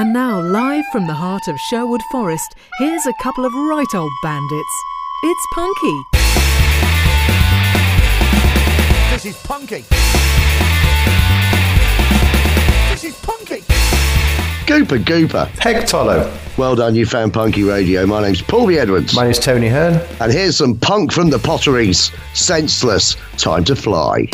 And now, live from the heart of Sherwood Forest, here's a couple of right old bandits. It's Punky. This is Punky. This is Punky. Gooper Gooper. Heck Tolo. Well done, you found Punky Radio. My name's Paul B. Edwards. My name's Tony Hearn. and here's some punk from the potteries. Senseless. Time to fly.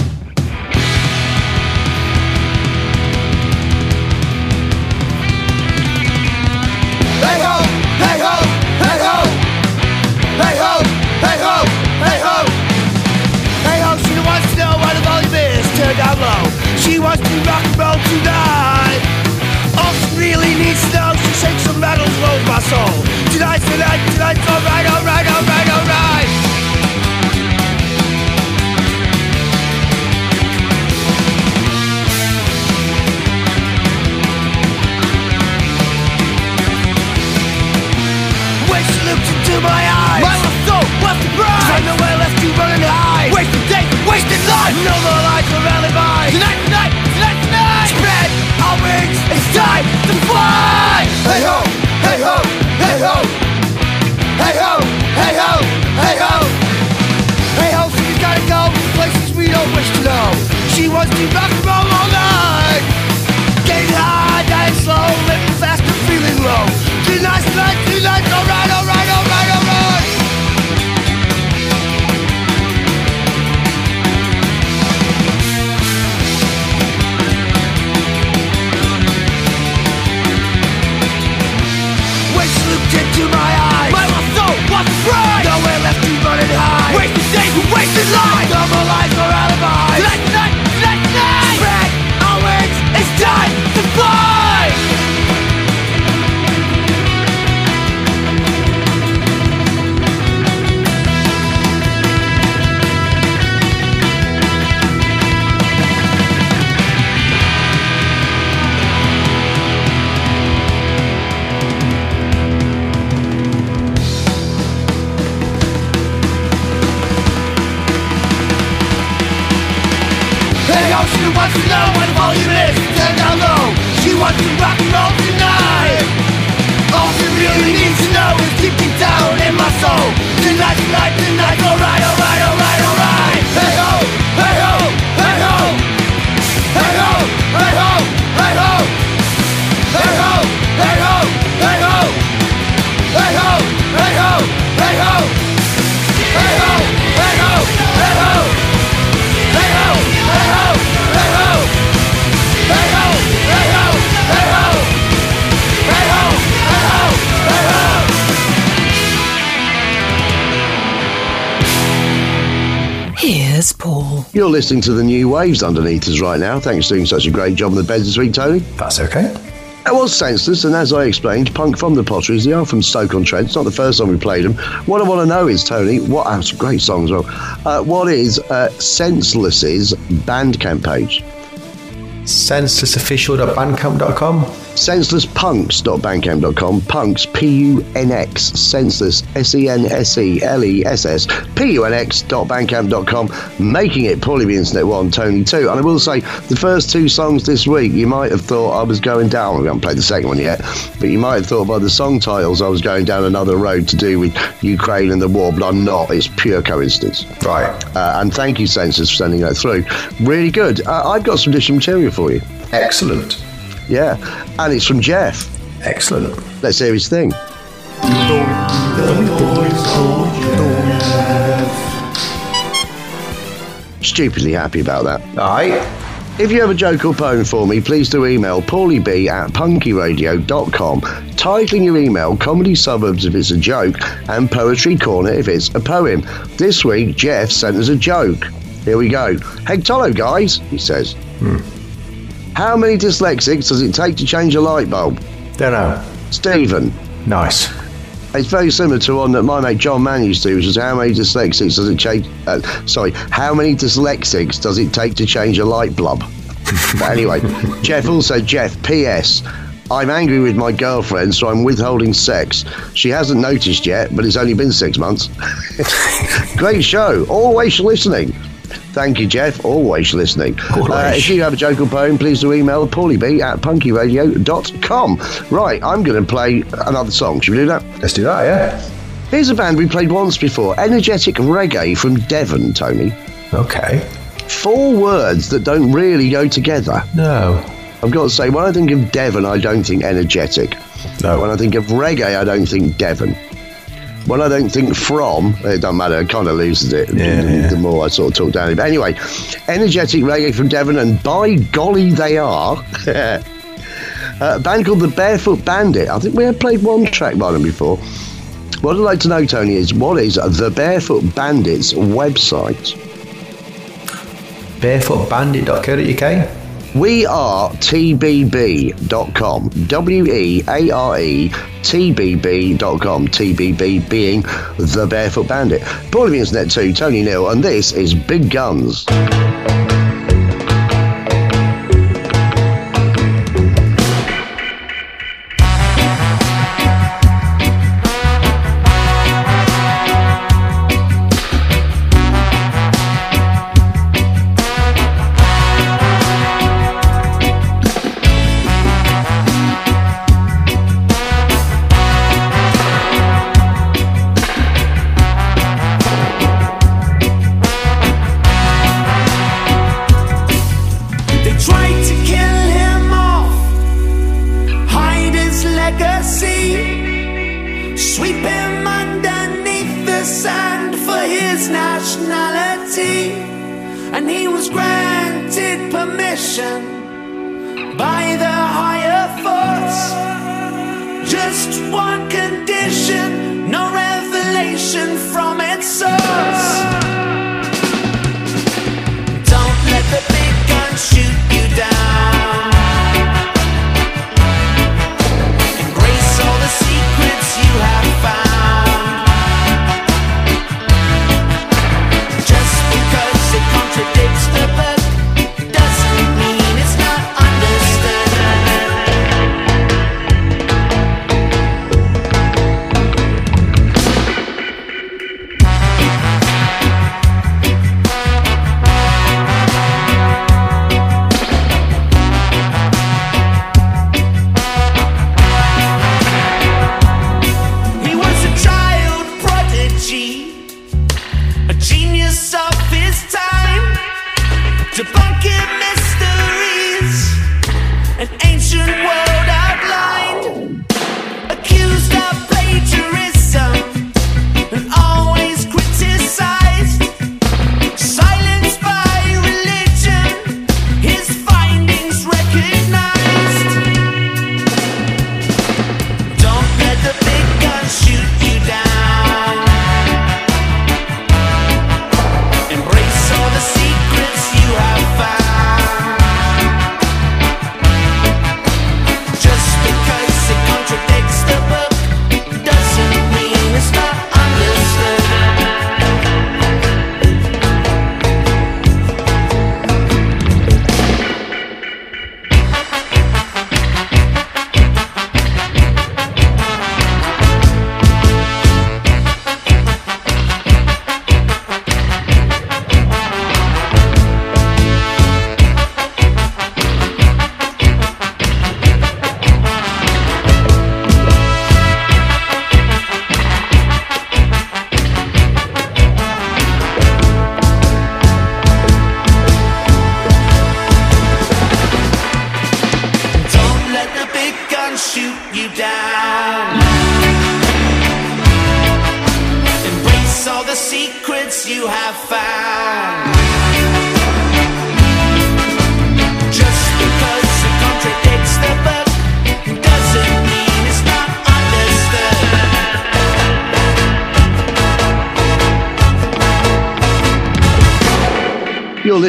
Listening to the new waves underneath us right now. Thanks for doing such a great job on the beds this week, Tony. That's okay. That was senseless, and as I explained, Punk from the Potteries, they are from Stoke on Trent. It's not the first time we played them. What I want to know is, Tony, what oh, some great songs, well, uh, what is uh, Senseless's Bandcamp page? Senselessofficial.bandcamp.com. senselesspunks.bandcamp.com punks p-u-n-x senseless s-e-n-s-e-l-e-s-s p-u-n-x.bandcamp.com making it probably the internet one tony 2. and i will say the first two songs this week you might have thought i was going down. We haven't played the second one yet. But you might have thought by the song titles i was going down another road to do with ukraine and the war but i'm not. It's pure coincidence. Right. uh, and thank you senseless for sending that through. Really good. Uh, i've got some additional material for you. Excellent. Yeah and it's from jeff Excellent. let's hear his thing Stupidly happy about that. Alright. If you have a joke or poem for me, please do email paulieb at punkyradio.com, titling your email Comedy Suburbs if it's a joke, and Poetry Corner if it's a poem. This week, Jeff sent us a joke. Here we go. Hey, Tolo, guys, he says. Hmm. How many dyslexics does it take to change a light bulb? Don't know. Stephen. Nice. It's very similar to one that my mate John Mann used to, which is how many dyslexics does it change? Uh, sorry, how many dyslexics does it take to change a light bulb? but anyway, Jeff also Jeff. P.S. I'm angry with my girlfriend, so I'm withholding sex. She hasn't noticed yet, but it's only been six months. Great show. Always listening. Thank you, Jeff. Always listening. Always. Uh, if you have a joke or poem, please do email paulieb at punkyradio.com. Right, I'm going to play another song. Should we do that? Let's do that, yeah? Here's a band we played once before Energetic Reggae from Devon, Tony. Okay. Four words that don't really go together. No. I've got to say, when I think of Devon, I don't think energetic. No. When I think of reggae, I don't think Devon. When I don't think from, it doesn't matter, it kind of loses it Yeah, the, yeah. the more I sort of talk down it. But anyway, energetic reggae from Devon, and by golly, they are. Uh, a band called the Barefoot Bandit. I think we have played one track by them before. What I'd like to know, Tony, is what is the Barefoot Bandits website? Barefootbandit.co.uk? We are TBB.com. W E A R E TBB.com. TBB being the Barefoot Bandit. Paul of the Internet 2, Tony Neal, and this is Big Guns.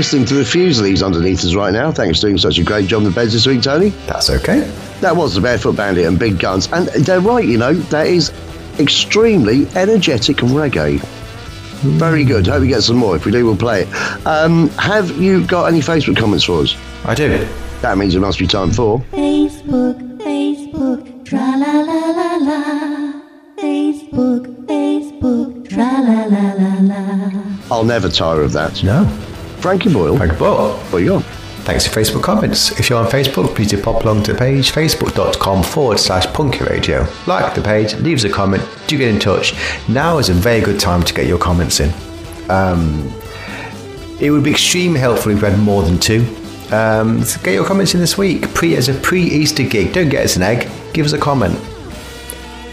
Listening to the Fusilies underneath us right now. Thanks for doing such a great job in the beds this week, Tony. That's okay. That was the Barefoot Bandit and Big Guns. And they're right, you know, that is extremely energetic and reggae. Very good. Hope we get some more. If we do, we'll play it. Um, have you got any Facebook comments for us? I do. That means it must be time for. Facebook, Facebook, tra la la la la. Facebook, Facebook, tra la la la la. I'll never tire of that. No. Frankie Boyle. Frank Bull. What you? Thanks for Facebook comments. If you're on Facebook, please do pop along to the page, facebook.com forward slash punky radio. Like the page, leave us a comment, do get in touch. Now is a very good time to get your comments in. Um, it would be extremely helpful if we had more than two. Um, so get your comments in this week. Pre as a pre-Easter gig. Don't get us an egg. Give us a comment.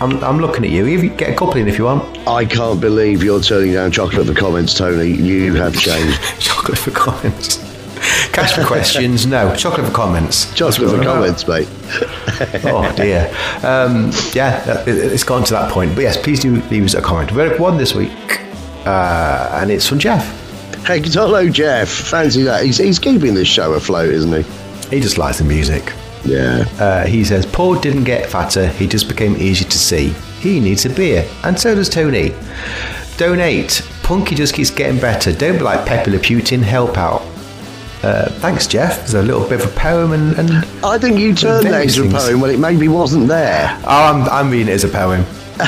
I'm, I'm looking at you. You Get a couple in if you want. I can't believe you're turning down chocolate for comments, Tony. You have changed. Chocolate for comments. Cash for questions, no. Chocolate for comments. chocolate for comments, mate. oh dear. Um, yeah, it- it's gone to that point. But yes, please do leave us a comment. We had one this week, uh, and it's from Jeff. Hey, hello, Jeff. Fancy that. He's, he's keeping this show afloat, isn't he? He just likes the music. Yeah. Uh, he says, Paul didn't get fatter, he just became easier to see. He needs a beer, and so does Tony. Donate. Punky just keeps getting better. Don't be like Pepe Le Putin, help out. Uh, thanks, Jeff. There's a little bit of a poem and. and I think you turned that into a poem when it maybe wasn't there. Oh, I'm, I'm reading it as a poem.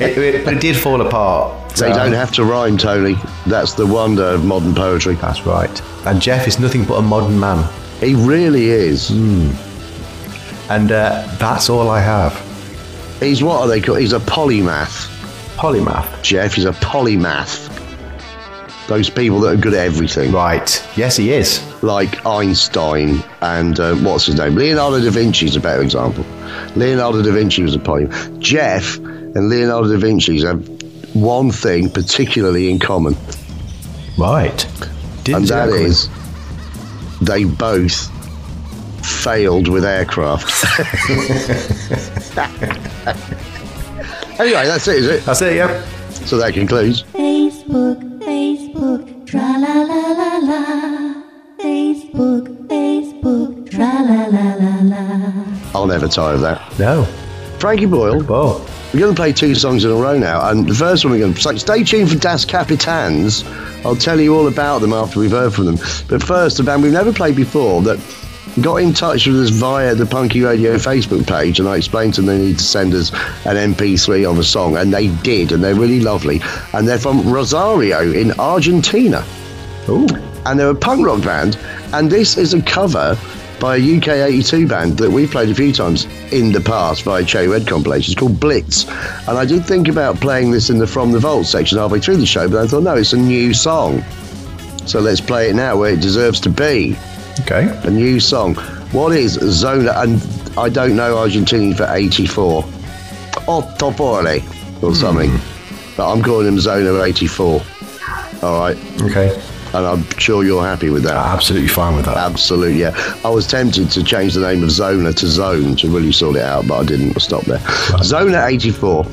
it, it- but it did fall apart. They don't have to rhyme, Tony. That's the wonder of modern poetry. That's right. And Jeff is nothing but a modern man. He really is. And uh, that's all I have. He's what are they called? He's a polymath. Polymath. Jeff is a polymath. Those people that are good at everything, Right. Yes, he is. like Einstein and uh, what's his name? Leonardo da Vinci is a better example. Leonardo da Vinci was a polymath. Jeff and Leonardo da Vinci have one thing particularly in common, Right. Didn't and that is they both failed with aircraft. anyway, that's it, is it? That's it, yeah. So that concludes. Facebook, Facebook, tra la la la la. Facebook, Facebook, tra la la la la. I'll never tire of that. No. Frankie Boyle. Oh. We're going to play two songs in a row now, and the first one we're going to so stay tuned for Das Kapitans. I'll tell you all about them after we've heard from them. But first, a band we've never played before that got in touch with us via the Punky Radio Facebook page, and I explained to them they need to send us an MP3 of a song, and they did, and they're really lovely. And they're from Rosario in Argentina Ooh. and they're a punk rock band. And this is a cover by a UK 82 band that we've played a few times in the past via Cherry Red compilation. It's called Blitz. And I did think about playing this in the From the Vault section halfway through the show, but I thought, no, it's a new song. So let's play it now where it deserves to be. Okay. A new song. What is Zona? And I don't know Argentinian for 84. Ottopore or hmm. something. But I'm calling him Zona 84. All right. Okay. And I'm sure you're happy with that. Absolutely fine with that. Absolutely, yeah. I was tempted to change the name of Zona to Zone to really sort it out, but I didn't stop there. Zona 84.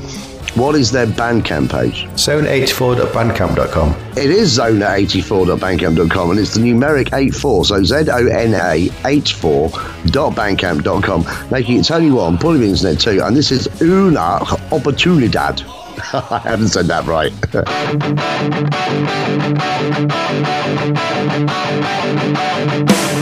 What is their Bandcamp page? Zone84.bandcamp.com. It is zona84.bandcamp.com and it's the numeric 84, so Z O N A 84.bandcamp.com. Making it Tony 1, Paulie the Internet 2, and this is Una Oportunidad. I haven't said that right.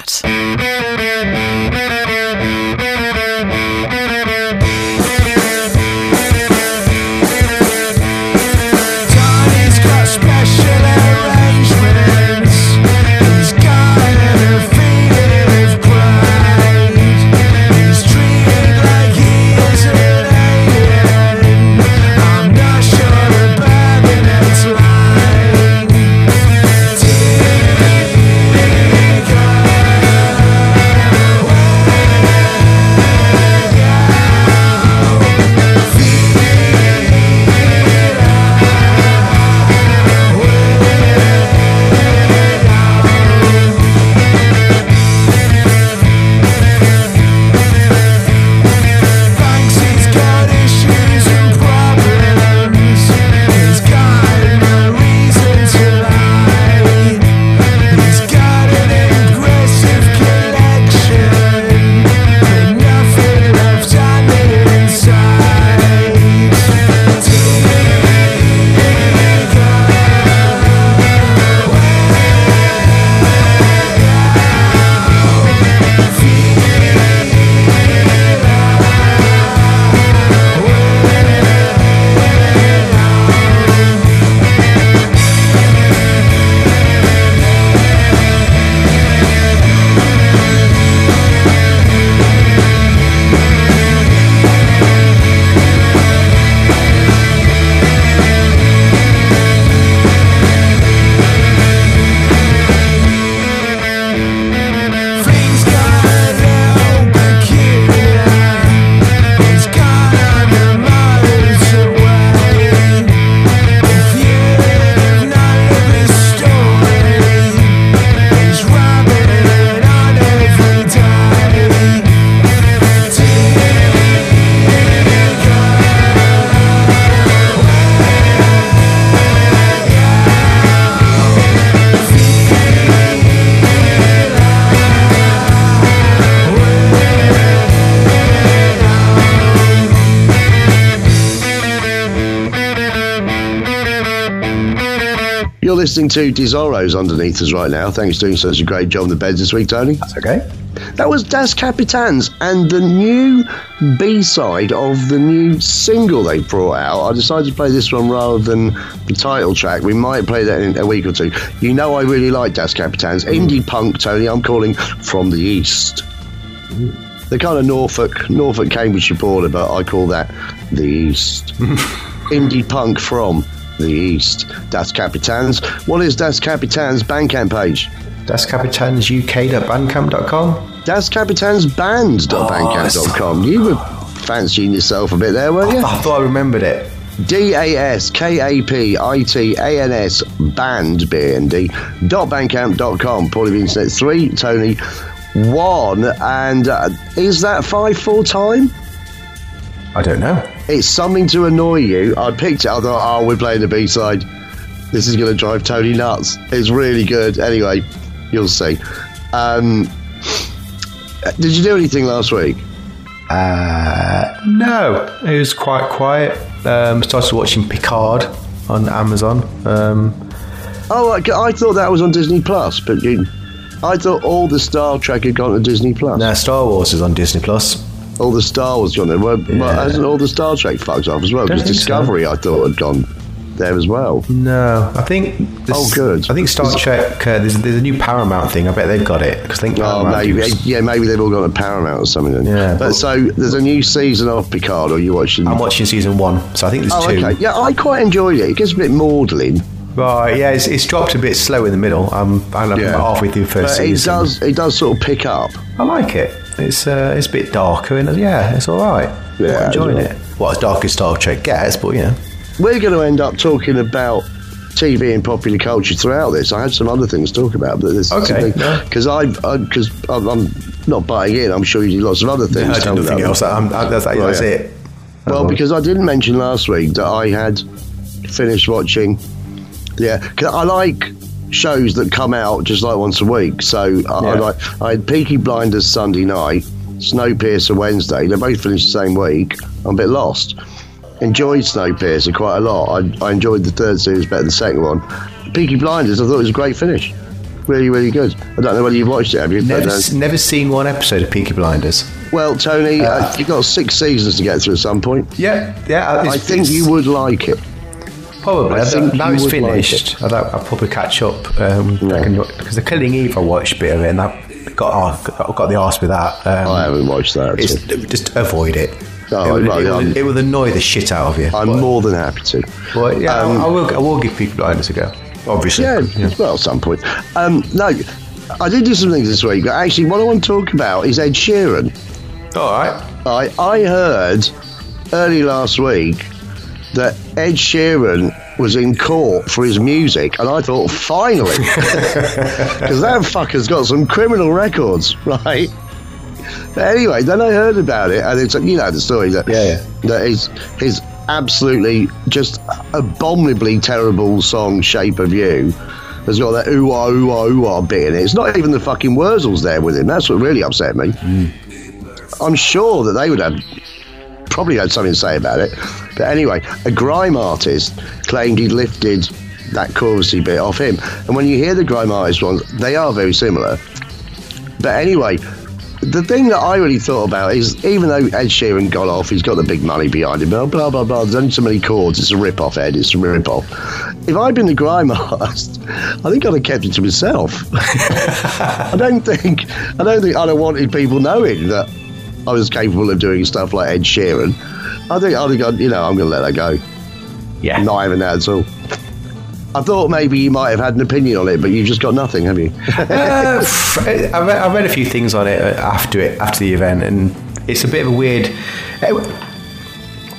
me listening to Desoros underneath us right now. Thanks for doing such a great job on the beds this week, Tony. That's okay. That was Das Kapitans and the new B side of the new single they brought out. I decided to play this one rather than the title track. We might play that in a week or two. You know, I really like Das Kapitans. Mm. Indie punk, Tony. I'm calling from the East. The kind of Norfolk, Norfolk, Cambridgeshire border, but I call that the East. Indie punk from the East. Das Kapitans. What is Das Kapitans Bandcamp page? That's capitainsuk.bandcamp.com. Das Capitainsband.bandcamp.com. You were fancying yourself a bit there, weren't you? I thought I remembered it. D A S K A P I T A N S band B N D dot bandcamp.com. Paulie Vincent three, Tony one, and uh, is that five full time? I don't know. It's something to annoy you. I picked it. I thought, oh, we're playing the B side. This is going to drive Tony nuts. It's really good. Anyway, you'll see. Um, did you do anything last week? Uh, no, it was quite quiet. Um, started watching Picard on Amazon. Um, Oh, I, I thought that was on Disney Plus, but you, I thought all the Star Trek had gone to Disney Plus. now Star Wars is on Disney Plus. All the Star Wars gone there. Well, well, Yeah. hasn't all the Star Trek fucked off as well? Because think so. Discovery, I thought, had gone there as well. No, I think. This, Oh, good. I think Star Trek. Uh, there's, there's a new Paramount thing. I bet they've got it because I think Oh, maybe. was- Yeah, maybe they've all gone to Paramount or something. Then. Yeah, But but- so there's a new season of Picard, or you watching? I'm watching season one, so I think there's Oh, two. okay. Yeah, I quite enjoyed it. It gets a bit maudlin. Right, yeah, it's, it's dropped a bit slow in the middle. I'm, I'm Yeah. halfway through first But it does. It does sort of pick up. I like it. It's uh, it's a bit darker and yeah, it's all right. Yeah, I'm enjoying it's it. Well, as dark as Star Trek gets, but you know. We're going to end up talking about TV and popular culture throughout this. I had some other things to talk about, but this Okay, because I because I'm, I'm not buying in. I'm sure you do lots of other things. I Tell do me nothing else. I'm, I, that's, that's yeah. it. Well, Oh. because I didn't mention last week that I had finished watching. Yeah, 'cause I like shows that come out just like once a week. So I, I like I had Peaky Blinders Sunday night, Snowpiercer Wednesday. They both finished the same week. I'm a bit lost. Enjoyed Snowpiercer quite a lot. I, I enjoyed the third series better than the second one. Peaky Blinders, I thought it was a great finish. really, really good. I don't know whether you've watched it, have you? Never, uh, never seen one episode of Peaky Blinders. well, Tony, uh, you've got six seasons to get through at some point. Yeah, yeah. I think you would like it. Probably. I think now it's would like finished. I'd, I'll probably catch up. Um, Yeah. Because the Killing Eve, I watched a bit of it, and I got arse- got, the arse with that. Um, I haven't watched that. just avoid it. Oh, it, would, right, it, would, it would annoy the shit out of you. I'm but, more than happy to. but yeah, um, I, will, I will give Peaky Blinders a go. Obviously. Yeah, well, at some point. Um, no, I did do some things this week. but Actually, what I want to talk about is Ed Sheeran. All right. I, I heard early last week that Ed Sheeran was in court for his music, and I thought, finally, because that fucker's got some criminal records, right? But anyway, then I heard about it, and it's like, you know the story that Yeah, yeah. that his his absolutely just abominably terrible song "Shape of You" has got that ooh ah ooh ah ooh ah bit in it. It's not even the fucking Wurzels there with him. That's what really upset me. I'm sure that they would have probably had something to say about it. But anyway, a grime artist claimed he'd lifted that chorusy bit off him. And when you hear the grime artist ones, they are very similar. But anyway, the thing that I really thought about is even though Ed Sheeran got off, he's got the big money behind him, blah, blah, blah, blah. There's only so many chords. It's a rip off, Ed. It's a rip off. If I'd been the grime artist, I think I'd have kept it to myself. I don't think, I don't think I'd have wanted people knowing that I was capable of doing stuff like Ed Sheeran. I think I'd have gone, you know, I'm going to let that go. Yeah. Not having that at all. I thought maybe you might have had an opinion on it, but you've just got nothing, have you? Uh, I, read, I read a few things on it uh, after it, after the event, and it's a bit of a weird, uh,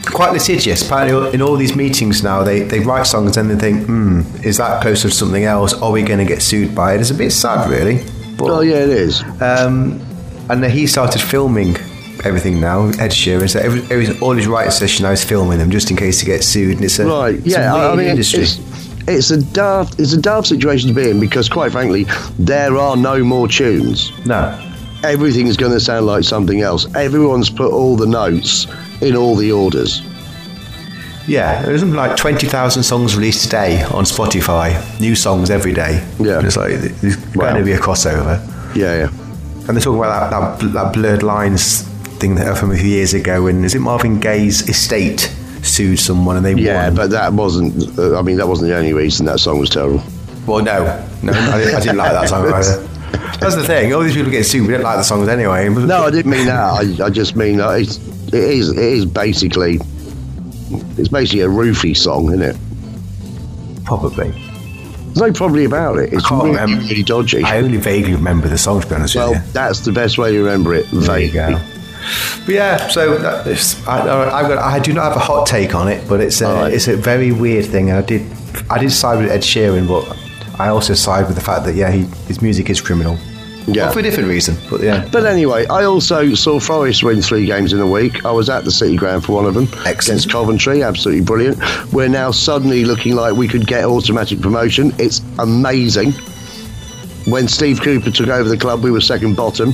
quite litigious. Apparently, in all these meetings now, they, they write songs and they think, hmm, is that close to something else? Are we going to get sued by it? It's a bit sad, really. But, well, yeah, it is. um, and then he started filming everything now. Ed Sheeran, so every, every, all his writing session I was filming them just in case he gets sued. And it's a Right, it's yeah. a I- I weird mean, industry. it's, it's a daft, it's a daft situation to be in because, quite frankly, there are no more tunes. no, Everything's going to sound like something else. Everyone's put all the notes in all the orders. Yeah, there's like 20,000 songs released today on Spotify, new songs every day. Yeah. And it's like, there's Wow. going to be a crossover. Yeah, yeah. And they're talking about that, that, that blurred lines thing that from a few years ago. And is it Marvin Gaye's estate sued someone and they Yeah, won? but that wasn't. Uh, I mean, that wasn't the only reason that song was terrible. Well, no. No, I, didn't- I didn't like that song either. That's the thing. All these people get sued. We don't like the songs anyway. No, I didn't mean that. I, I just mean that it's, it is. It is basically. It's basically a roofie song, isn't it? Probably. There's no probably about it. It's really, remember. really dodgy. I only vaguely remember the song, to be honest well, with you. that's the best way to remember it. There you Vaguely. But yeah, so uh, that is, I, I, I've got, I do not have a hot take on it, but it's a, right. it's a very weird thing. I did I did side with Ed Sheeran, but I also side with the fact that yeah, he, his music is criminal. Yeah. But for a different reason. But yeah, But anyway, I also saw Forest win three games in a week. I was at the City Ground for one of them Excellent. against Coventry. Absolutely brilliant. We're now suddenly looking like we could get automatic promotion. It's amazing. When Steve Cooper took over the club, we were second bottom.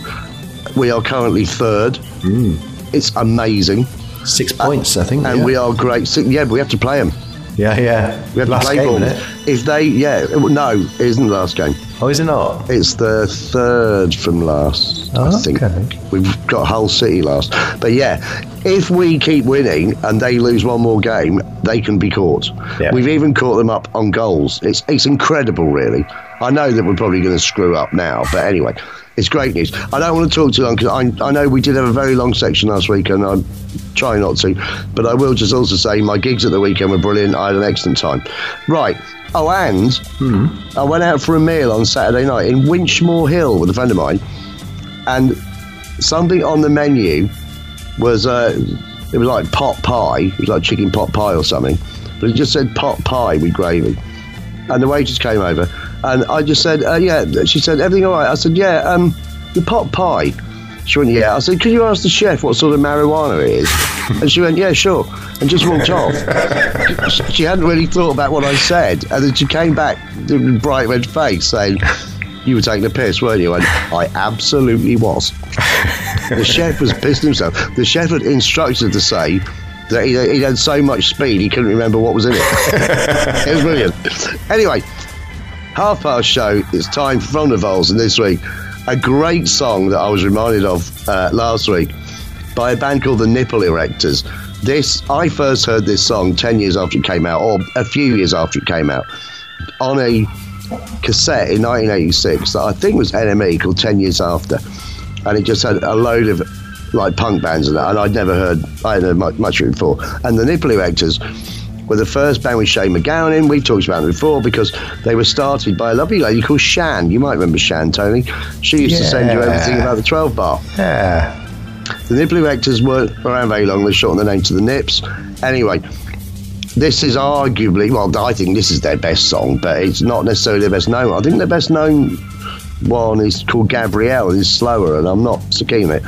We are currently third. Hmm. It's amazing, six points, I think. and yeah. we are great. So, yeah, but we have to play them. yeah, yeah. We have Last to play game, them. If they, yeah, it- no, it isn't the last game. Oh, is it not? It's the third from last, I Oh, think. okay. We've got Hull City last. But yeah, if we keep winning and they lose one more game, they can be caught. Yeah. We've even caught them up on goals. It's, it's incredible, really. I know that we're probably going to screw up now, but anyway, it's great news. I don't want to talk too long because I, I know we did have a very long section last week and I'm trying not to, but I will just also say my gigs at the weekend were brilliant. I had an excellent time. Right. Oh, and I went out for a meal on Saturday night in Winchmore Hill with a friend of mine, and something on the menu was uh, it was like pot pie. It was like chicken pot pie or something, but it just said pot pie with gravy. And the waitress came over, and I just said, uh, "Yeah." She said, "Everything all right?" I said, "Yeah." Um, the pot pie. She went, "Yeah." I said, "Could you ask the chef what sort of marijuana it is?" And she went, "Yeah, sure," and just walked off. she hadn't really thought about what I said, and then she came back with a bright red face saying, "You were taking a piss, weren't you?" And I absolutely was. the chef was pissed himself. The chef had instructed to say that he, he had so much speed he couldn't remember what was in it. it was brilliant. Anyway, half past show. It's time for From and this week, a great song that I was reminded of uh, last week by a band called the Nipple Erectors. This I first heard this song ten years after it came out, or a few years after it came out, on a cassette in 1986 that I think was NME called Ten Years After, and it just had a load of like punk bands and that, and I'd never heard I hadn't heard much, much of it before. And the Nipple Erectors were the first band with Shane MacGowan in. We've talked about them before because they were started by a lovely lady called Shanne. You might remember Shanne, Tony. She used to send you everything about the 12 bar. Yeah. The Nipple Erectors weren't around very long. They shortened the name to the Nips. Anyway, this is arguably, well, I think this is their best song, but it's not necessarily their best known. I think their best known one is called Gabrielle. It's slower, and I'm not so keen on it.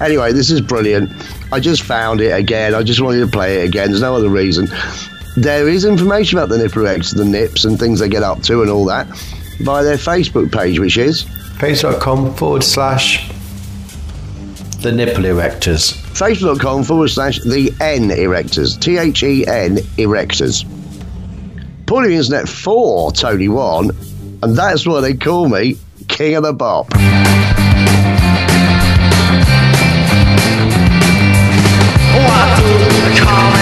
Anyway, this is brilliant. I just found it again. I just wanted to play it again. There's no other reason. There is information about the Nipple Erectors, the Nips, and things they get up to, and all that via their Facebook page, which is Facebook.com forward slash the nipple erectors. facebook.com forward slash the N Erectors. T H E N Erectors. Pulling the internet for Tony One, and that's why they call me King of the Bop.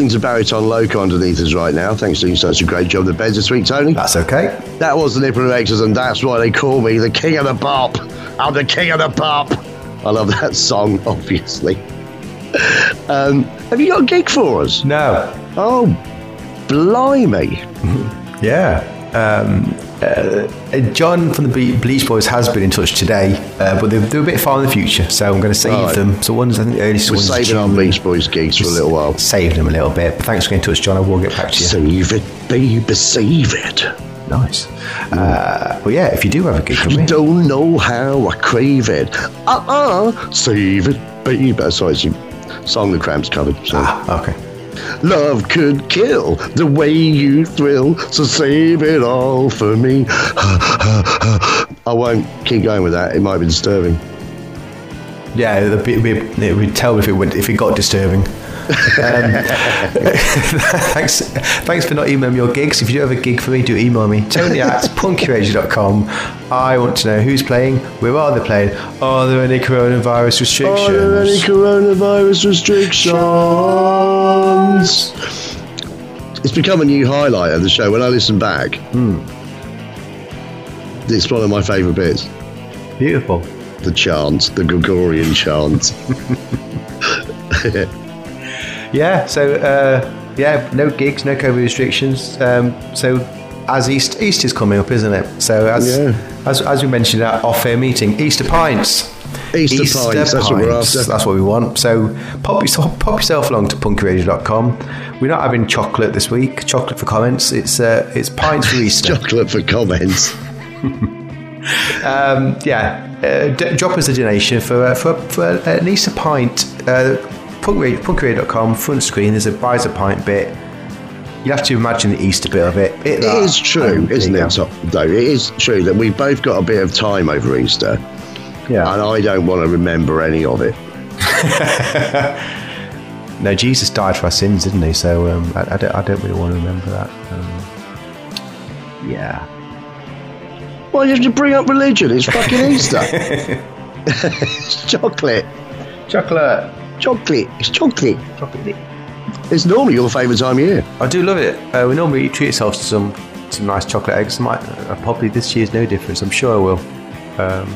listening to Baritone Loco underneath us right now. Thanks for doing such a great job. The beds this week, Tony. That's okay. That was the Nipple Erectors, and that's why they call me the King of the Pop. I'm the King of the Pop. I love that song, obviously. Um, have you got a gig for us? No. Oh, blimey. Yeah. Um, uh, John from the Ble- Bleach Boys has been in touch today, uh, but they're, they're a bit far in the future, so I'm going to save Right. them. So one's I think the earliest We're one's saving our. Beach Boys gigs for a little while. Saving them a little bit. But thanks for getting in touch, John. I will get back to you. Save it, baby, save it. nice. Uh, but yeah, if you do have a gig you me, Don't know how I crave it. Uh-uh, save it, baby. Sorry, it's a song the Cramps covered. So. ah, okay. Love could kill the way you thrill, so save it all for me. I won't keep going with that. It might be disturbing. Yeah, it'd tell if it went if it got disturbing. Um, thanks, thanks for not emailing me your gigs. If you do have a gig for me, do email me. Tony at punkyradio.com. I want to know who's playing, where are they playing, are there any coronavirus restrictions? Are there any coronavirus restrictions? It's become a new highlight of the show. When I listen back, it's one of my favourite bits. Beautiful. The chant, the Gregorian chant. Yeah, so uh, yeah, no gigs, no COVID restrictions. Um, so as East East is coming up, isn't it? So as Yeah. as, as we mentioned at off-air meeting, Easter pints. Easter, pies, that's what we're after. That's what we want. So pop yourself, pop yourself along to punkyradio.com. We're not having chocolate this week. Chocolate for comments. It's uh, it's pints for Easter. Chocolate for comments. yeah, uh, d- drop us a donation for uh, for, for an Easter pint. Uh, punkyradio.com front screen. There's a buys a pint bit. You have to imagine the Easter bit of it. It that, is true, isn't it. Though it is true that we've both got a bit of time over Easter, Yeah. and I don't want to remember any of it. No, Jesus died for our sins, didn't he? So um, I, I, don't, I don't really want to remember that. Um, yeah. Why you have to bring up religion? It's fucking Easter. it's chocolate, Chocolate. Chocolate. It's chocolate. Chocolate. It's normally your favourite time of year. I do love it. Uh, we normally treat ourselves to some some nice chocolate eggs. Might, uh, probably this year's no difference. I'm sure I will. Um,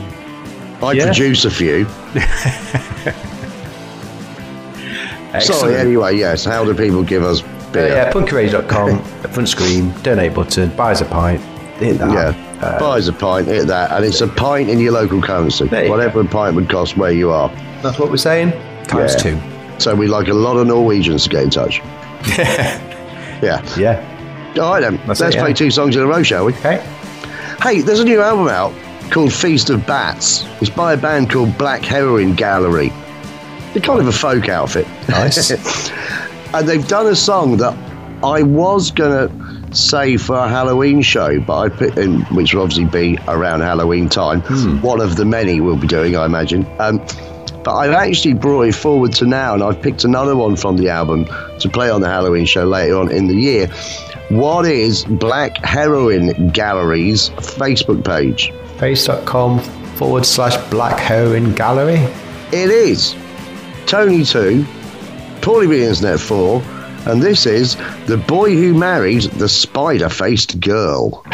I Yeah. produce a few. Sorry, anyway, yes. How do people give us Uh, yeah, punkrage.com, front screen, donate button, buys a pint, hit that. Yeah. Buys a pint, hit that, and it's a pint in your local currency. You Whatever a pint would cost where you are. That's what we're saying. Times Yeah. two. So we like a lot of Norwegians to get in touch. yeah. Yeah. All right then. That's Let's it, yeah. play two songs in a row, shall we? Okay. Hey, there's a new album out called Feast of Bats. It's by a band called Black Heroin Gallery. They're kind of a folk outfit. Nice. and they've done a song that I was gonna say for a Halloween show, but I put in, which will obviously be around Halloween time. One of the many we'll be doing, I imagine. Um, but I've actually brought it forward to now, and I've picked another one from the album to play on the Halloween show later on in the year. What is Black Heroin Gallery's Facebook page? Face.com forward slash black heroin gallery. It is Tony 2, Paulie B Internet 4, and this is The Boy Who Married the Spider Faced Girl.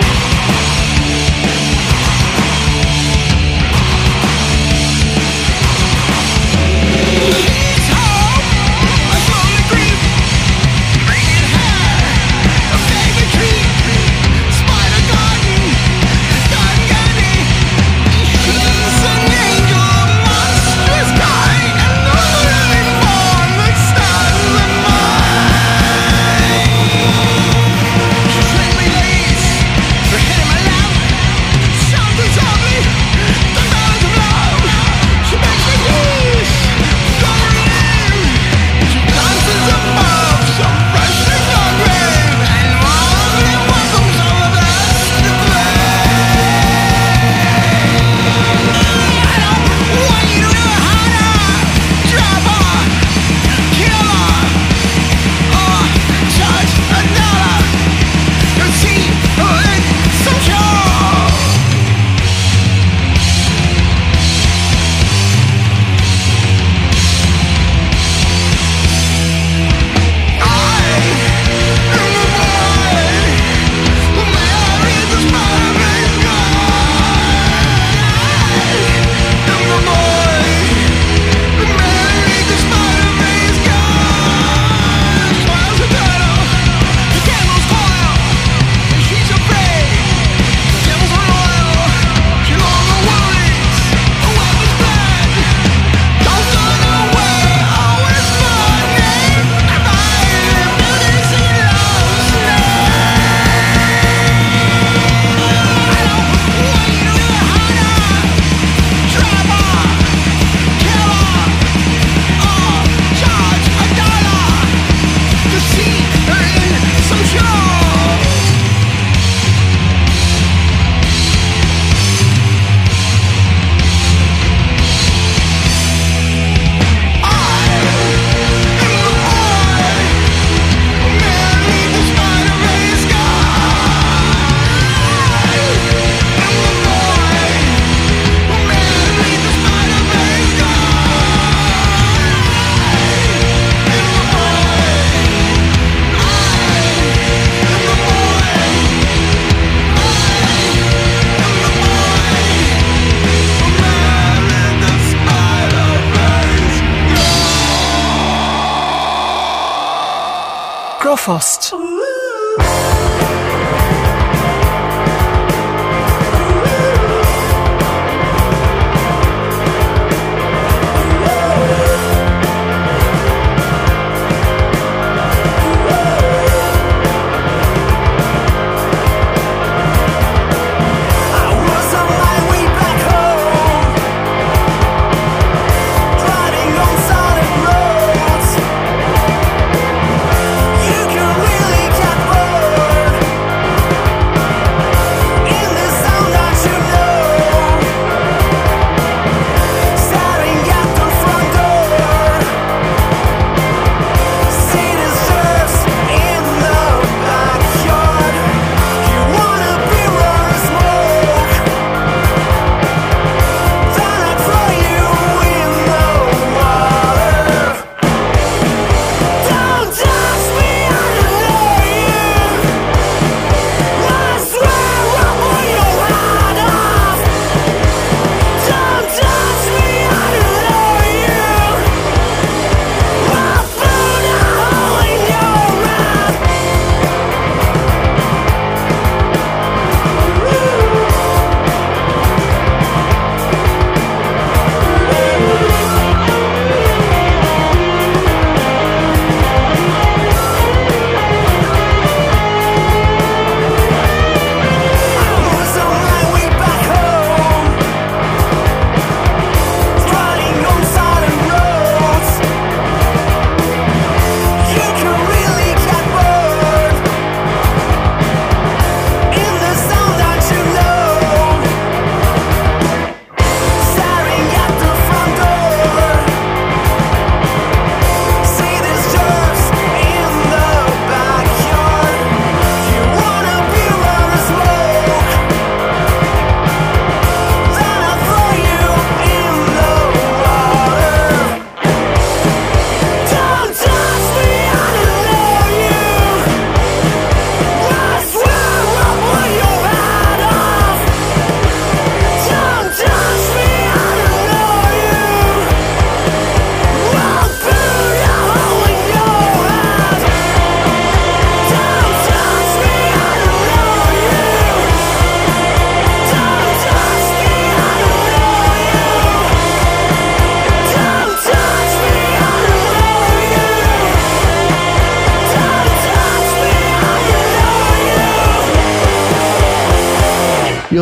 Grofost.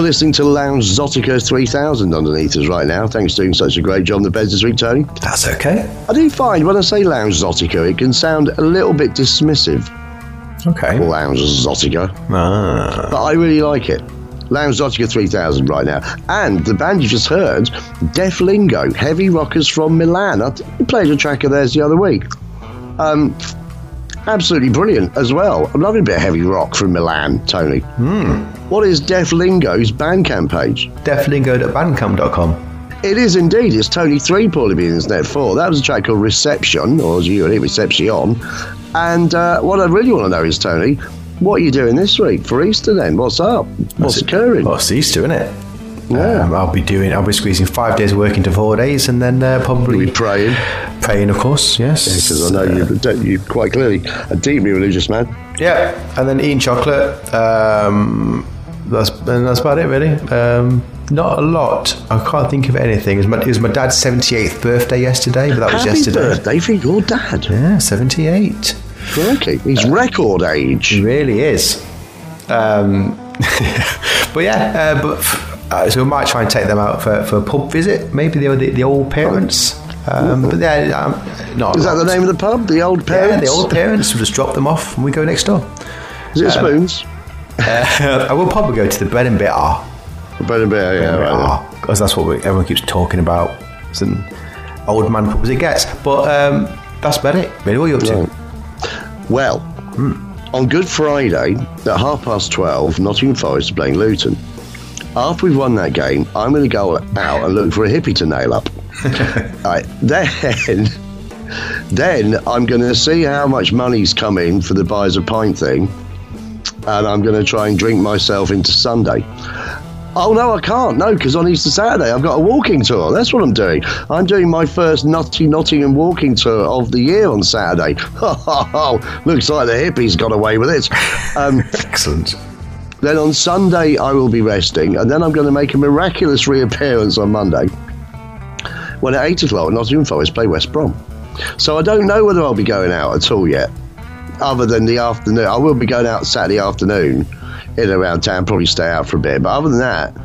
Listening to Lounge Zotica 3000 underneath us right now. Thanks for doing such a great job on the beds this week, Tony. That's okay. I do find when I say Lounge Zotica, it can sound a little bit dismissive. Okay. Lounge Zotica. Ah. But I really like it. Lounge Zotica 3000 right now. And the band you just heard, Def Lingo, heavy rockers from Milan. I I played a track of theirs the other week. Um, absolutely brilliant as well. I'm loving a bit of heavy rock from Milan, Tony. What is Def Lingo's Bandcamp page? Deflingo.bandcamp.com. It is indeed. It's Tony 3, Paulie B, Net 4. That was a track called Reception, or as you heard it, Reception. And uh, what I really want to know is, Tony, what are you doing this week for Easter then? What's up? What's occurring? Well, it's Easter, isn't it? Yeah. Um, I'll be doing. I'll be squeezing five days work into four days, and then uh, probably We're praying, praying, of course. Yes, because I know you, you're quite clearly a deeply religious man. Yeah, and then eating chocolate. Um, that's and that's about it, really. Um, not a lot. I can't think of anything. It was my, it was my dad's seventy eighth birthday yesterday, but that was Happy yesterday. birthday for your dad. Yeah, seventy eight. Crikey. He's record age. It really is. Um, but yeah, uh, but uh, so we might try and take them out for, for a pub visit. Maybe the the, the old parents. Um, but yeah, um, not. Is that the name of the pub? The old Yeah, parents? the old parents. We'll just drop them off and we go next door. Is it Spoons? I will probably go to the bread and bitter. Bread and beer, yeah, right. because that's what we, everyone keeps talking about. It's an old man pub as it gets. But um, that's about it. Really, what are you up to? Right. Well, on Good Friday at half past 12, Nottingham Forest are playing Luton. After we've won that game, I'm going to go out and look for a hippie to nail up. right, then, then I'm going to see how much money's come in for the buys a pint thing, and I'm going to try and drink myself into Sunday. Oh no, I can't. No, because on Easter Saturday I've got a walking tour. That's what I'm doing. I'm doing my first Nutty Nottingham walking tour of the year on Saturday. Looks like the hippies got away with it. Um, Excellent. Then on Sunday I will be resting, and then I'm going to make a miraculous reappearance on Monday when at eight o'clock Nottingham Forest play West Brom. So I don't know whether I'll be going out at all yet, other than the afternoon. I will be going out Saturday afternoon in and around town, probably stay out for a bit. But other than that,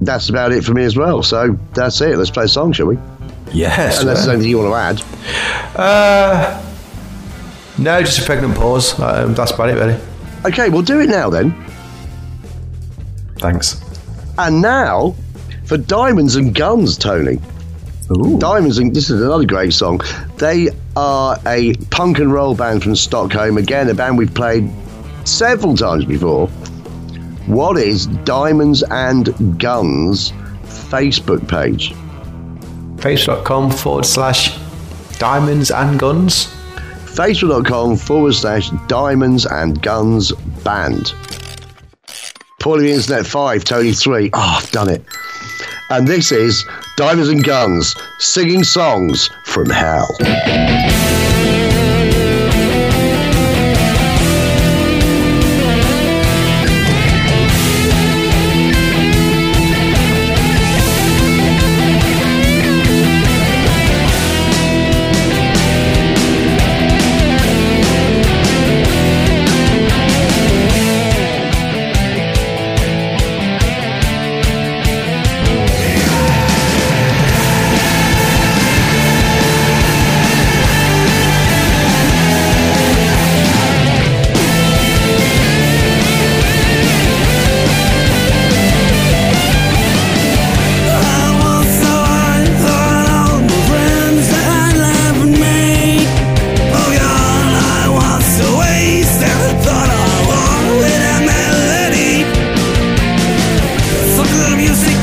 that's about it for me as well. So that's it. Let's play a song, shall we? Yes. Unless there's anything you want to add. Uh, no, just a pregnant pause. Um, that's about it, really. Okay, we'll do it now then. Thanks. And now for Diamonds and Guns, Tony. Diamonds and this is another great song. They are a punk and roll band from Stockholm. Again, a band we've played several times before. What is Diamonds and Guns Facebook page? Facebook.com forward slash diamonds and guns. Facebook.com forward slash Diamonds and Guns Band. Paulie Internet 5, Tony 3. Oh, I've done it. And this is Divers and Guns singing songs from hell. music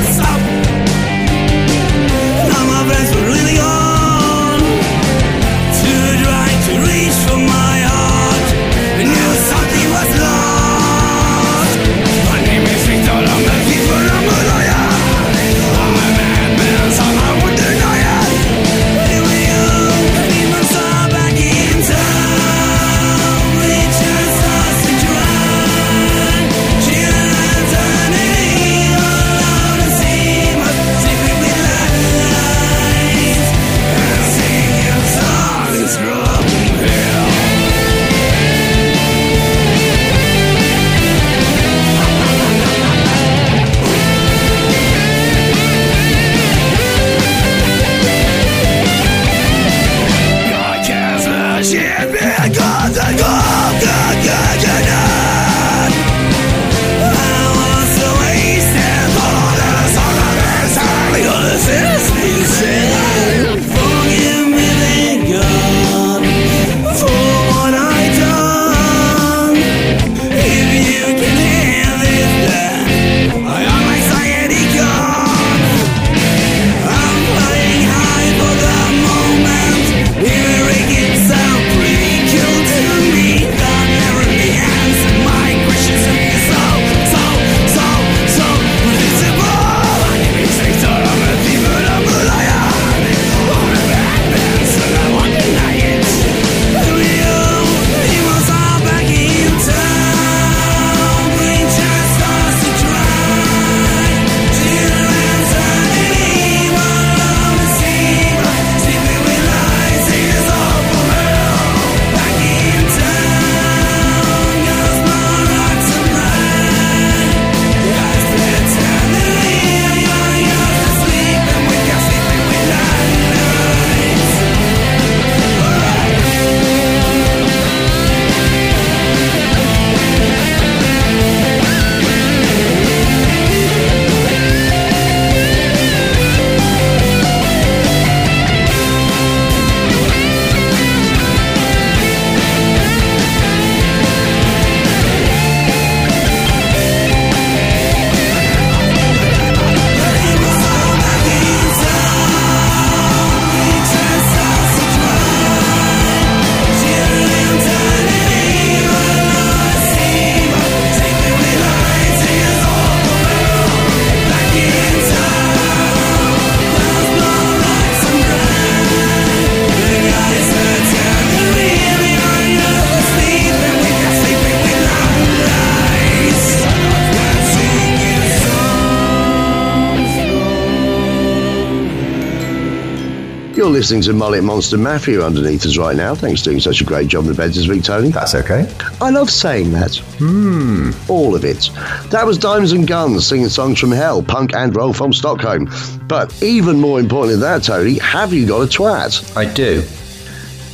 listening to Mullet Monster Mafia underneath us right now. Thanks for doing such a great job in the beds this week, Tony. That's okay. I love saying that. Hmm. All of it. That was Diamonds and Guns singing songs from hell, punk and roll from Stockholm. But even more important than that, Tony, have you got a twat? I do.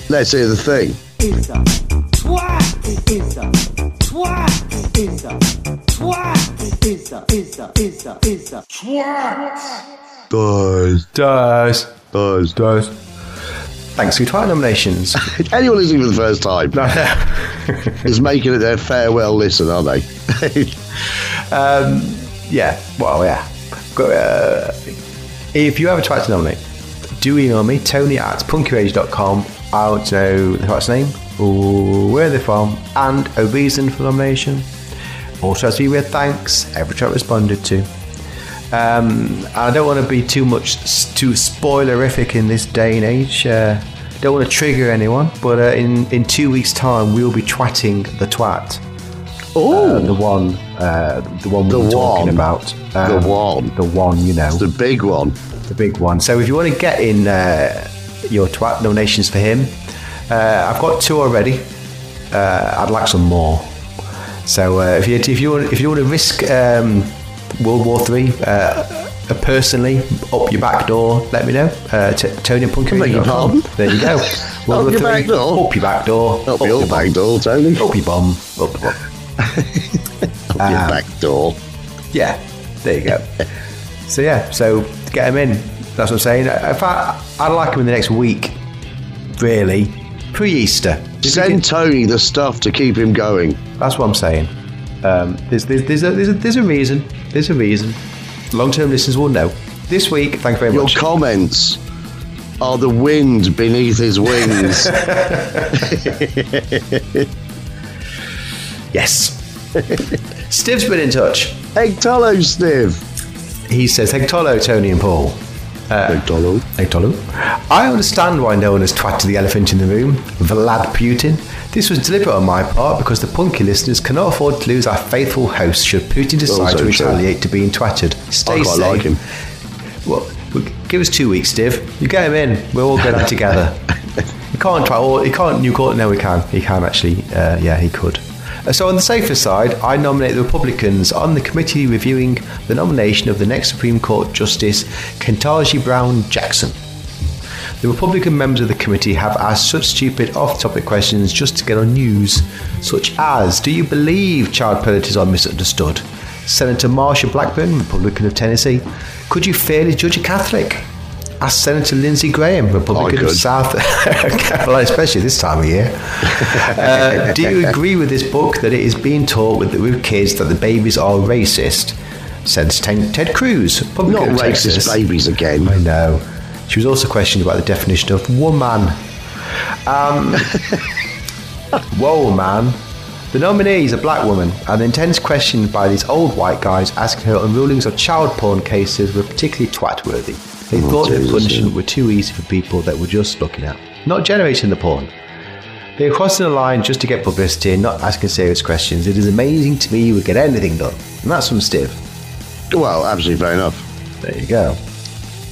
Let's hear the thing. It's a twat. It's a twat. It's a twat. It's a it's a it's a it's a twat. Buzz, Does. buzz. Does. Thanks for your twat nominations. Anyone listening for the first time No, is making it their farewell listen, aren't they? um, yeah. Well, yeah. Uh, if you have a twat to nominate, do email me, tony at punkyrage.com. I want to know the twat's name, or where they're from, and a reason for nomination. Also has to be with thanks, every twat responded to. Um, I don't want to be too much too spoilerific in this day and age. Uh, don't want to trigger anyone, but uh, in in two weeks' time we'll be twatting the twat. Oh, Uh, the one, uh, the one The were talking about. The one. the one. You know, the big one. the big one. So if you want to get in uh, your twat nominations for him, uh, I've got two already. Uh, I'd like some more. So uh, if you if you want if you want to risk um, World War Three uh, uh, personally up your back door, let me know. Uh, t- Tony and Punky. Beg your pardon? There you go. World War your Three, back door? Up your back door. Up your back door, Tony. Up your bum. Up the bum. Up your back door. Yeah, there you go. so yeah, so get him in. That's what I'm saying. In fact, I'd like him in the next week. Really, pre-Easter. Send Tony the stuff to keep him going. That's what I'm saying. Um, there's, there's, there's, a, there's, a, there's a reason. There's a reason. Long-term listeners will know. This week, thank you very Your much. Your comments are the wind beneath his wings. yes. Steve's been in touch. Egtolo, Steve. He says, Hectolo, Tony and Paul. Uh, Egtolo. Hectolo. I understand why no one has twatted the elephant in the room, Vlad Putin. This was deliberate on my part because the punky listeners cannot afford to lose our faithful host should Putin decide to retaliate to being twatted. Stay I quite safe. like him. Well, give us two weeks, Steve. You get him in. We'll all go down together. You can't try. Or he can't. You can't. No, we can. He can actually. Uh, yeah, he could. Uh, So on the safer side, I nominate the Republicans on the committee reviewing the nomination of the next Supreme Court Justice Ketanji Brown Jackson. The Republican members of the committee have asked such stupid off-topic questions just to get on news, such as: Do you believe child predators are misunderstood? Senator Marsha Blackburn, Republican of Tennessee, could you fairly judge a Catholic? Asked Senator Lindsey Graham, Republican of. South Carolina, especially this time of year. Uh, do you agree with this book that it is being taught with, with kids that the babies are racist? Says Ted, Ted Cruz, Republican Not racist Texas. babies again. I know. She was also questioned about the definition of woman. Um, whoa, man. The nominee is a black woman, and the intense questions by these old white guys asking her on rulings of child porn cases were particularly twat-worthy. They thought the punishment were too easy for people that were just looking at, not generating the porn. They are crossing the line just to get publicity and not asking serious questions. It is amazing to me you would get anything done. And that's from Steve. Well, absolutely fair enough. There you go.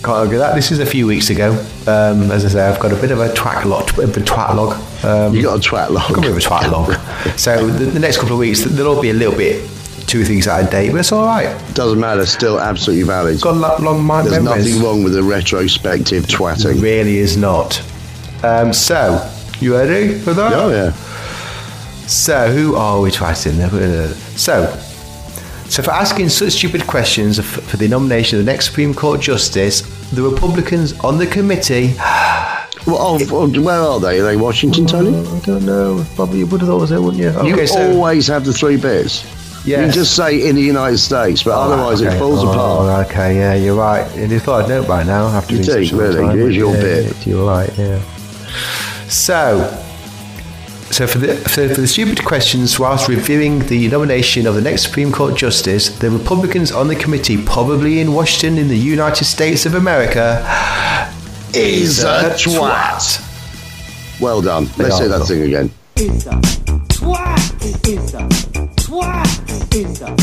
Can't argue that. This is a few weeks ago. Um, as I say, I've got a bit of a twat log. A a twat log. Um, You got a twat log. got a bit of a twat log. so the, the next couple of weeks, there'll be a little bit two things out of date, but it's all right. Doesn't matter. Still absolutely valid. Got a long mind There's memories. nothing wrong with the retrospective twatting. It really is not. Um, so, you ready for that? Oh yeah. So, who are we twatting? So, so for asking such stupid questions for the nomination of the next Supreme Court Justice, the Republicans on the committee Well, oh, where are they? Are they Washington, Tony? I don't know. Probably you would have thought it there, wouldn't you? You so always have the three bits. You just say in the United States, but oh, otherwise okay. it falls Oh, apart. Okay, yeah, you're right. And you thought I'd know by now after You do, really. time, Here's your yeah, bit. You're right, yeah. So, so for the for, for the stupid questions, whilst reviewing the nomination of the next Supreme Court Justice, the Republicans on the committee, probably in Washington, in the United States of America, is a twat. Well done. Let's say that cool. thing again. It's a twat. It's a Toi, is a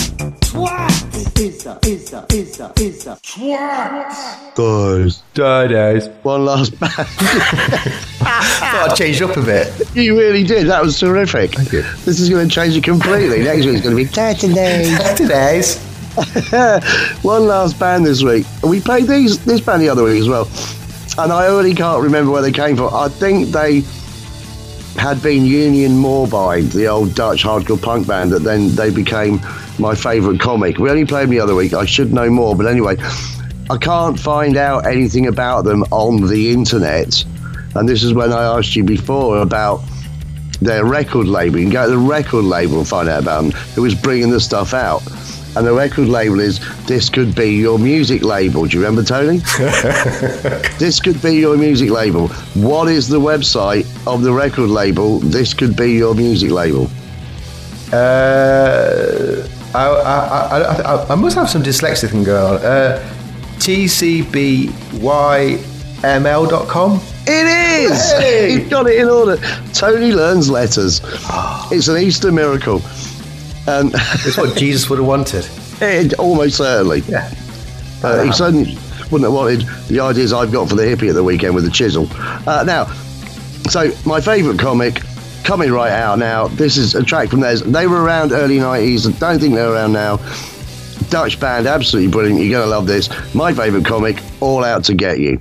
twat, is a is a is a is a twat. Guys, Dinos. one last band. Thought I'd changed up a bit. you really did. That was terrific. Thank you. This is going to change it completely. Next week's going to be Saturday. Today's. One last band this week. We played these this band the other week as well, and I already can't remember where they came from. I think they had been Union Morbide, the old Dutch hardcore punk band that then they became my favourite comic. We only played them the other week. I should know more, but anyway, I can't find out anything about them on the internet. And this is when I asked you before about their record label. You can go to the record label and find out about them, who was bringing the stuff out. And the record label is This Could Be Your Music Label. Do you remember, Tony? this Could Be Your Music Label. What is the website of the record label This Could Be Your Music Label? Uh, I, I, I, I, I must have some dyslexia thing going on. Uh, TCBYML.com. It is! Hey! You've got it in order. Tony learns letters. It's an Easter miracle. And It's what Jesus would have wanted. it, almost certainly. Yeah. Uh, he certainly wouldn't have wanted the ideas I've got for the hippie at the weekend with the chisel. Uh, now, so my favourite comic coming right out now. This is a track from theirs. They were around early 90s. I don't think they're around now. Dutch band, absolutely brilliant. You're going to love this. My favourite comic, All Out to Get You.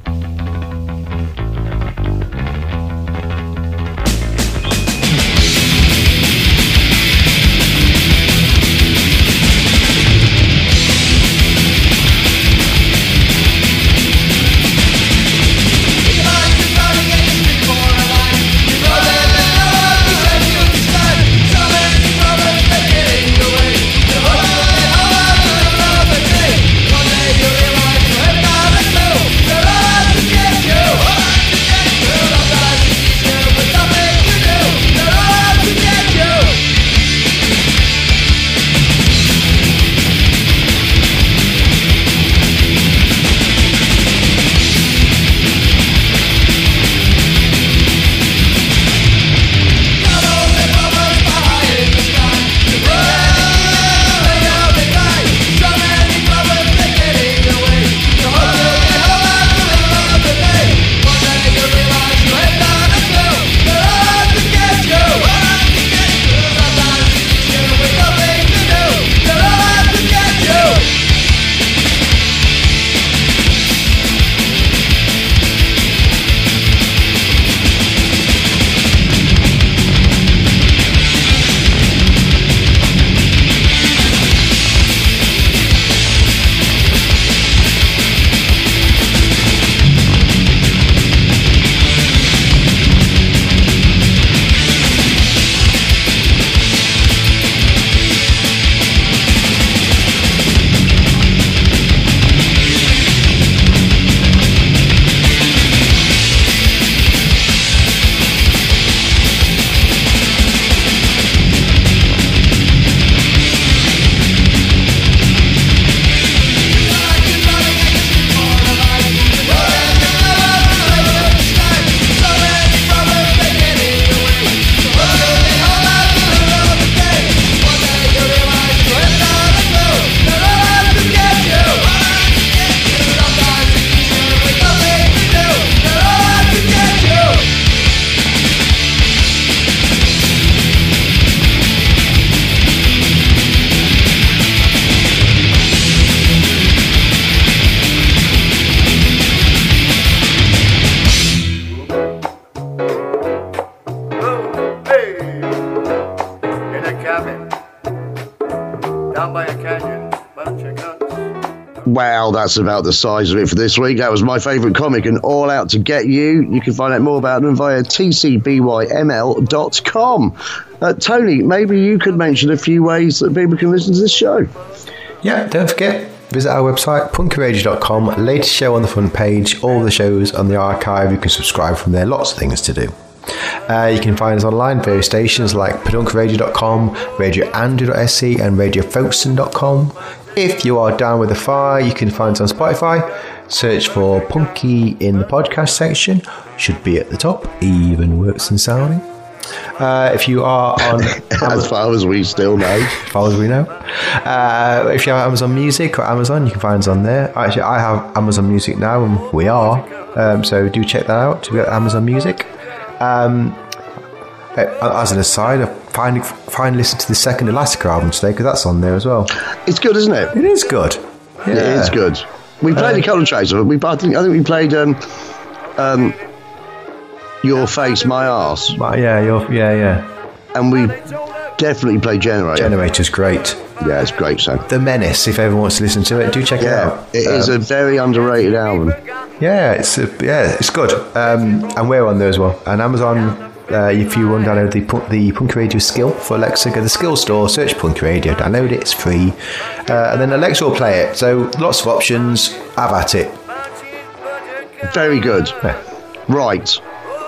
That's about the size of it for this week. That was my favourite comic and All Out to Get You. You can find out more about them via tcbyml.com. Uh, Tony, maybe you could mention a few ways that people can listen to this show. Yeah, don't forget, visit our website, punkyradio.com, latest show on the front page, all the shows on the archive. You can subscribe from there, lots of things to do. Uh, you can find us online, various stations like pedunkradio.com, radioandrew.se, and radiofolkson.com. If you are down with the fire, you can find us on Spotify. Search for Punky in the podcast section, should be at the top, even works in sounding. Uh, if you are on As far as we still know. as far as we know. Uh, if you have Amazon Music or Amazon, you can find us on there. Actually, I have Amazon Music now, and we are. Um, so do check that out to get Amazon Music. Um, as an aside, I finally, finally listened to the second Elastica album today because that's on there as well. It's good, isn't it? It is good. Yeah. It is good. We played a couple of tracks of it. We, I, think, I think we played um, um, Your Face, My Ass. Yeah, you're, yeah, yeah. and we definitely played Generator. Generator's great. yeah, it's great So The Menace, if everyone wants to listen to it, do check it Yeah, out. it is a very underrated album. Yeah, it's uh, yeah, it's good. Um, and we're on there as well. And Amazon, uh, if you want to download the Punk- the Punky Radio skill for Alexa, go to the skill store, search Punk Radio, download it, it's free, uh, and then Alexa will play it. So lots of options. Have at it. Very good. Yeah. Right.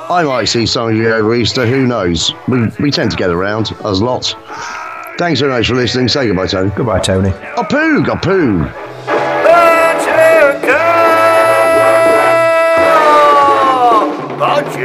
I might see some of you over Easter. Who knows? We, we tend to get around. Us lots. Thanks very much for listening. Say goodbye, Tony. Goodbye, Tony. A poo, a poo. But you can't, but you